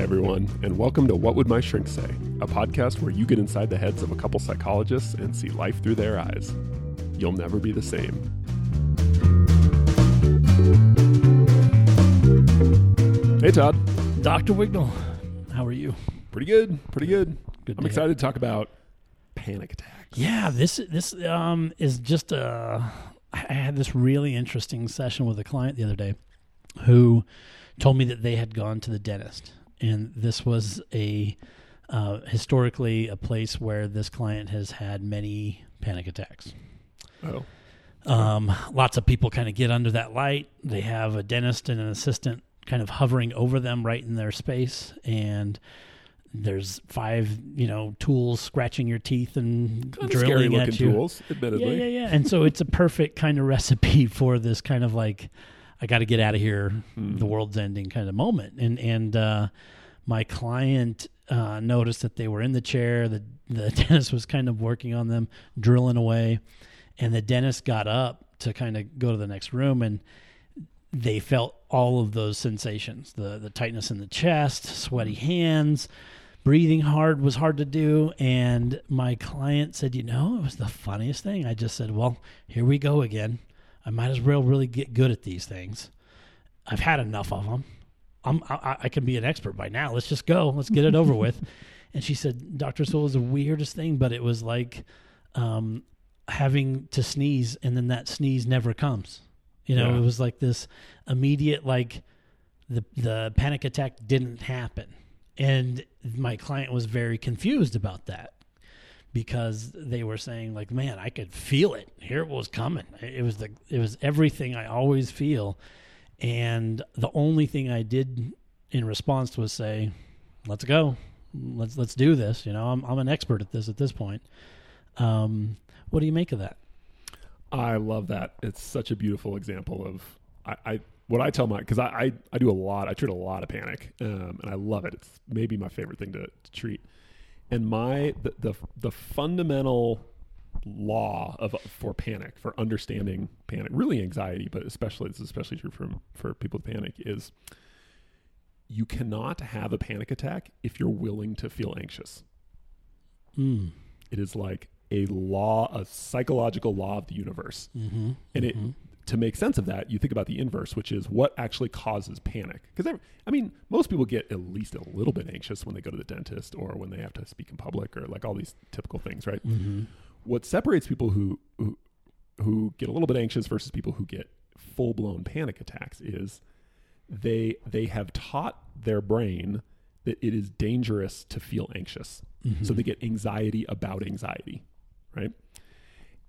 Hi, everyone, and welcome to What Would My Shrink Say, a podcast where you get inside the heads of a couple psychologists and see life through their eyes. You'll never be the same. Hey, Todd. Dr. Wignall, how are you? Pretty good. Pretty good. Good I'm excited to talk about panic attacks. Yeah, this this um is just uh I had this really interesting session with a client the other day who told me that they had gone to the dentist and this was a uh, historically a place where this client has had many panic attacks. Oh, Um, lots of people kind of get under that light. They have a dentist and an assistant kind of hovering over them right in their space, and there's five, you know, tools scratching your teeth and kind drilling looking at you. tools, admittedly. Yeah, yeah, yeah. And so it's a perfect kind of recipe for this kind of like, I got to get out of here, Hmm. the world's ending kind of moment. And and uh, my client uh, noticed that they were in the chair. The the dentist was kind of working on them, drilling away, and the dentist got up to kind of go to the next room and. They felt all of those sensations the the tightness in the chest, sweaty hands, breathing hard was hard to do and my client said you know it was the funniest thing i just said well here we go again i might as well really get good at these things i've had enough of them I'm, I, I can be an expert by now. Let's just go. Let's get it over with. And she said dr soul is the weirdest thing but it was like um, having to sneeze and then that sneeze never comes. You know Yeah. it was like this immediate like the the panic attack didn't happen. And my client was very confused about that because they were saying like man i could feel it. Here it was coming. It was the it was everything i always feel and the only thing i did in response was say let's go let's let's do this you know i'm, I'm an expert at this at this point um, what do you make of that I love that. It's such a beautiful example of I, I what I tell my because I, I I do a lot. I treat a lot of panic, um, and I love it. It's maybe my favorite thing to, to treat. And my the, the the fundamental law of for panic for understanding panic, really anxiety, but especially it's especially true for for people with panic is you cannot have a panic attack if you're willing to feel anxious. mm. It is like a law, a psychological law of the universe. mm-hmm. And it to make sense of that, you think about the inverse, which is what actually causes panic. Because I mean, most people get at least a little bit anxious when they go to the dentist or when they have to speak in public or like all these typical things, right? Mm-hmm. What separates people who who who get a little bit anxious versus people who get full blown panic attacks is they they have taught their brain that it is dangerous to feel anxious. Mm-hmm. So they get anxiety about anxiety, right?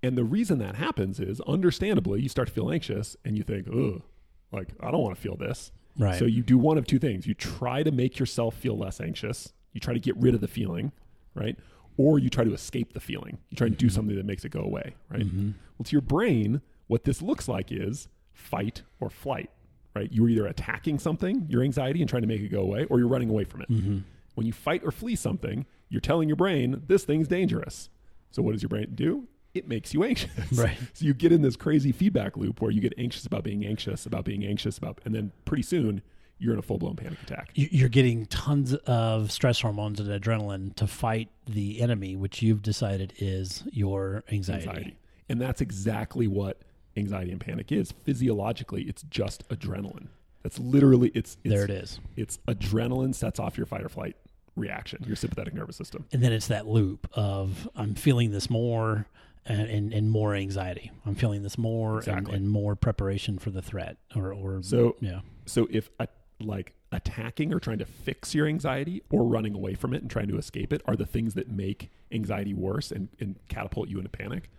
And the reason that happens is understandably you start to feel anxious and you think, ugh, like I don't want to feel this. right So you do one of two things. You try to make yourself feel less anxious. You try to get rid of the feeling, right? Or you try to escape the feeling. You try to do something that makes it go away, right? Mhm. Well, to your brain, what this looks like is fight or flight, right? You're either attacking something, your anxiety, and trying to make it go away, or you're running away from it. Mhm. When you fight or flee something, you're telling your brain, this thing's dangerous. So what does your brain do? It makes you anxious. Right. So you get in this crazy feedback loop where you get anxious about being anxious, about being anxious about, and then pretty soon you're in a full blown panic attack. You- you're getting tons of stress hormones and adrenaline to fight the enemy, which you've decided is your anxiety. Anxiety. And that's exactly what anxiety and panic is. Physiologically, it's just adrenaline. That's literally it's, it's There it is. It's adrenaline sets off your fight or flight reaction, your sympathetic nervous system. And then it's that loop of I'm feeling this more and, and, and more anxiety. I'm feeling this more and, and more preparation for the threat or, or So yeah. So if a, like attacking or trying to fix your anxiety or running away from it and trying to escape it are the things that make anxiety worse and, and catapult you into panic,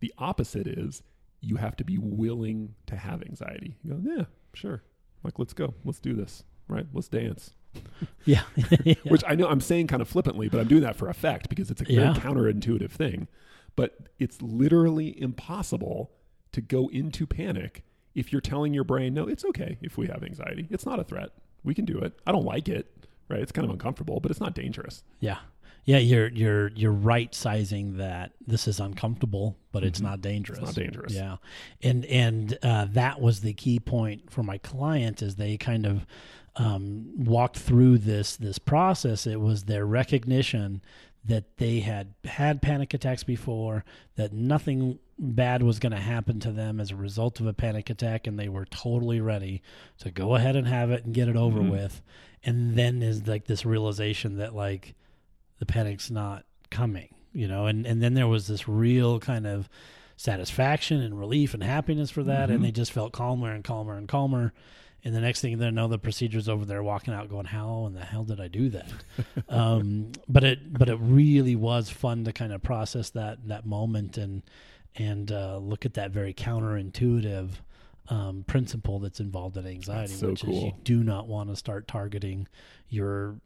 the opposite is you have to be willing to have anxiety. You go, yeah, sure. Like, let's go. Let's do this. Right? Let's dance. Yeah. Yeah. Which I know I'm saying kind of flippantly, but I'm doing that for effect because it's a Yeah. very counterintuitive thing. But it's literally impossible to go into panic if you're telling your brain, no, it's okay if we have anxiety. It's not a threat. We can do it. I don't like it. Right? It's kind of uncomfortable, but it's not dangerous. Yeah. Yeah, you're you're you're right sizing that this is uncomfortable, but it's Mhm. not dangerous. It's not dangerous. Yeah, and and uh, that was the key point for my client as they kind of um, walked through this this process, it was their recognition that they had had panic attacks before, that nothing bad was going to happen to them as a result of a panic attack, and they were totally ready to go ahead and have it and get it over Mhm. with. And then is like this realization that like the panic's not coming, you know, and and then there was this real kind of satisfaction and relief and happiness for that, Mhm. and they just felt calmer and calmer and calmer. And the next thing they know, the procedure's over there, walking out, going, "How in the hell did I do that?" um, but it, but it really was fun to kind of process that that moment and and uh, look at that very counterintuitive um, principle that's involved in anxiety, so which is you do not want to start targeting your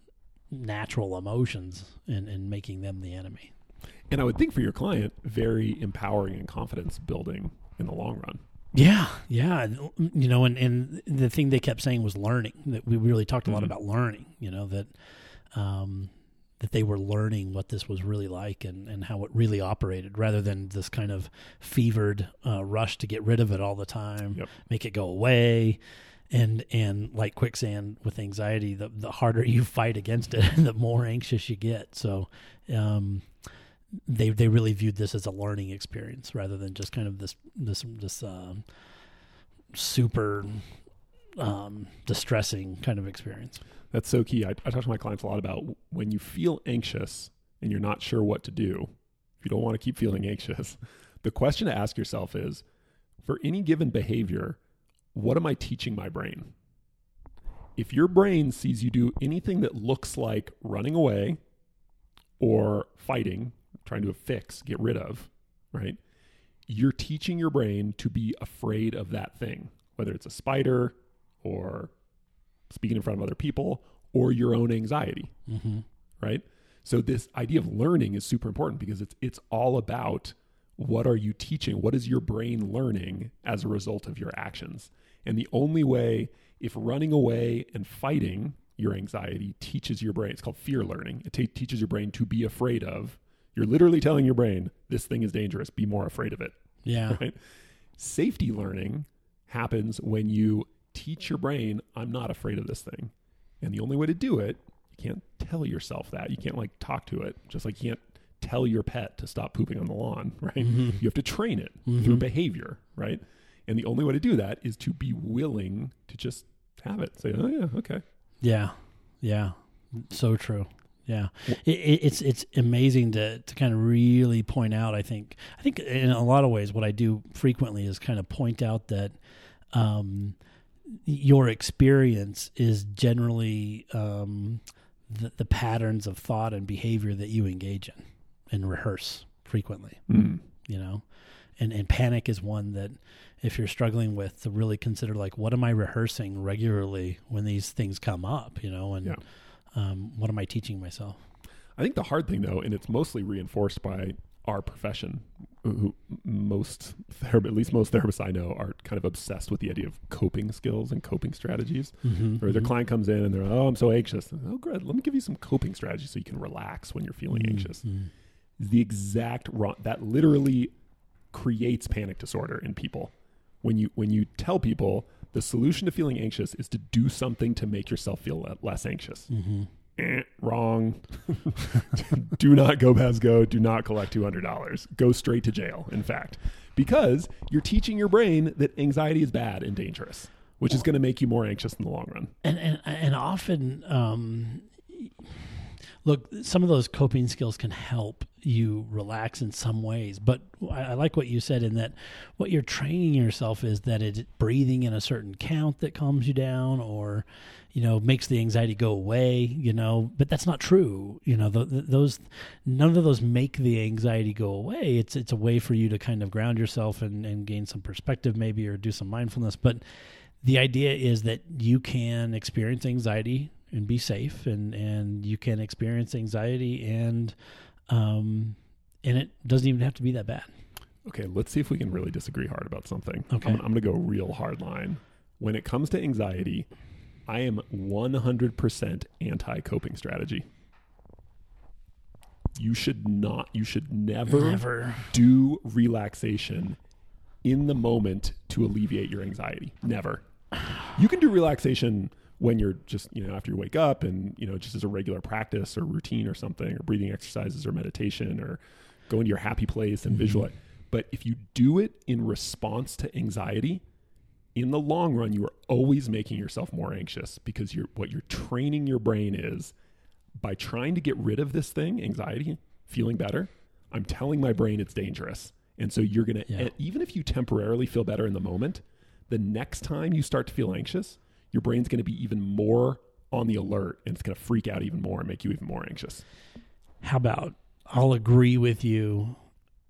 natural emotions and, and making them the enemy. And I would think for your client, very empowering and confidence building in the long run. Yeah, yeah. You know, and, and the thing they kept saying was learning. That we really talked a lot Mhm. about learning. You know that um, that they were learning what this was really like and, and how it really operated, rather than this kind of fevered uh, rush to get rid of it all the time, Yep. make it go away. And and like quicksand with anxiety, the the harder you fight against it, the more anxious you get. So. Um, they they really viewed this as a learning experience rather than just kind of this this this um, super um, distressing kind of experience. That's so key. I, I talk to my clients a lot about when you feel anxious and you're not sure what to do, if you don't want to keep feeling anxious, the question to ask yourself is for any given behavior, what am I teaching my brain? If your brain sees you do anything that looks like running away or fighting, trying to fix, get rid of, right? You're teaching your brain to be afraid of that thing, whether it's a spider or speaking in front of other people or your own anxiety, Mm-hmm. right? So this idea of learning is super important because it's it's all about what are you teaching? What is your brain learning as a result of your actions? And the only way if running away and fighting your anxiety teaches your brain, it's called fear learning. It ta- teaches your brain to be afraid of. You're literally telling your brain this thing is dangerous, be more afraid of it Yeah. right? Safety learning happens when you teach your brain, I'm not afraid of this thing. And the only way to do it, you can't tell yourself that. You can't like talk to it, just like you can't tell your pet to stop pooping on the lawn, right? Mhm. You have to train it through Mhm. behavior, right? And the only way to do that is to be willing to just have it. Say, oh, yeah, okay. Yeah. Yeah. So true. Yeah. It, it, it's it's amazing to to kind of really point out. I think I think in a lot of ways, what I do frequently is kind of point out that um, your experience is generally um, the, the patterns of thought and behavior that you engage in and rehearse frequently. Mm. you know and and panic is one that if you're struggling with to really consider like what am i rehearsing regularly when these things come up you know and Yeah. Um, what am i teaching myself I think the hard thing, though, and it's mostly reinforced by our profession, who most therapists, at least most therapists I know, are kind of obsessed with the idea of coping skills and coping strategies. mm-hmm. Or their client comes in and they're, like, oh, I'm so anxious. Oh, good. Let me give you some coping strategies so you can relax when you're feeling anxious. The exact wrong. That literally creates panic disorder in people. When you when you tell people the solution to feeling anxious is to do something to make yourself feel le- less anxious Mm-hmm. eh, wrong. do not go past go. Do not collect two hundred dollars. Go straight to jail. In fact, because you're teaching your brain that anxiety is bad and dangerous, which is going to make you more anxious in the long run. and and and often um look some of those coping skills can help you relax in some ways but I, I like what you said in that what you're training yourself is that it's breathing in a certain count that calms you down or you know makes the anxiety go away you know but that's not true. You know th th those none of those make the anxiety go away. It's it's a way for you to kind of ground yourself and, and gain some perspective maybe or do some mindfulness but the idea is that you can experience anxiety and be safe and and you can experience anxiety and um and it doesn't even have to be that bad Okay, let's see if we can really disagree hard about something. Okay. I'm, I'm going to go real hard line. When it comes to anxiety, I am 100% anti coping strategy. You should not, you should never never do relaxation in the moment to alleviate your anxiety. Never. You can do relaxation when you're just you know after you wake up and you know just as a regular practice or routine or something or breathing exercises or meditation or going to your happy place and visualize mm-hmm. but if you do it in response to anxiety in the long run you are always making yourself more anxious because you're what you're training your brain is by trying to get rid of this thing anxiety feeling better i'm telling my brain it's dangerous and so you're going to Yeah. even if you temporarily feel better in the moment the next time you start to feel anxious your brain's going to be even more on the alert and it's going to freak out even more and make you even more anxious How about I'll agree with you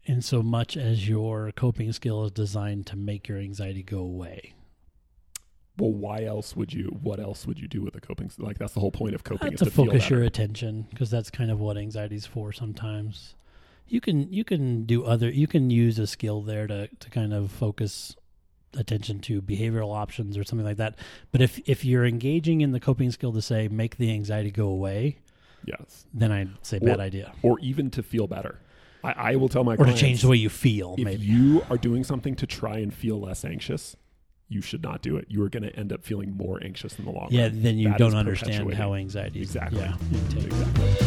in so much as your coping skill is designed to make your anxiety go away. well why else would you what else would you do with a coping like that's the whole point of coping Uh, is to to focus your attention because that's kind of what anxiety's for sometimes. You can you can do other you can use a skill there to to kind of focus attention to behavioral options or something like that. But if if you're engaging in the coping skill to say make the anxiety go away, yes then I'd say Or- bad idea. or even to feel better i, I will tell my Or to change the way you feel, if maybe. you are doing something to try and feel less anxious you should not do it you are going to end up feeling more anxious in the long yeah, run Yeah, then you That don't understand how anxiety is. Exactly. Yeah. exactly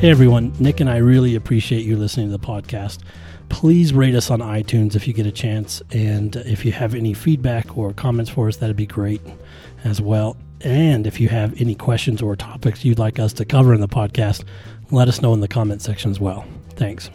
Hey everyone, Nick and I really appreciate you listening to the podcast. Please rate us on iTunes if you get a chance. And if you have any feedback or comments for us, that'd be great as well. And if you have any questions or topics you'd like us to cover in the podcast, let us know in the comment section as well. Thanks.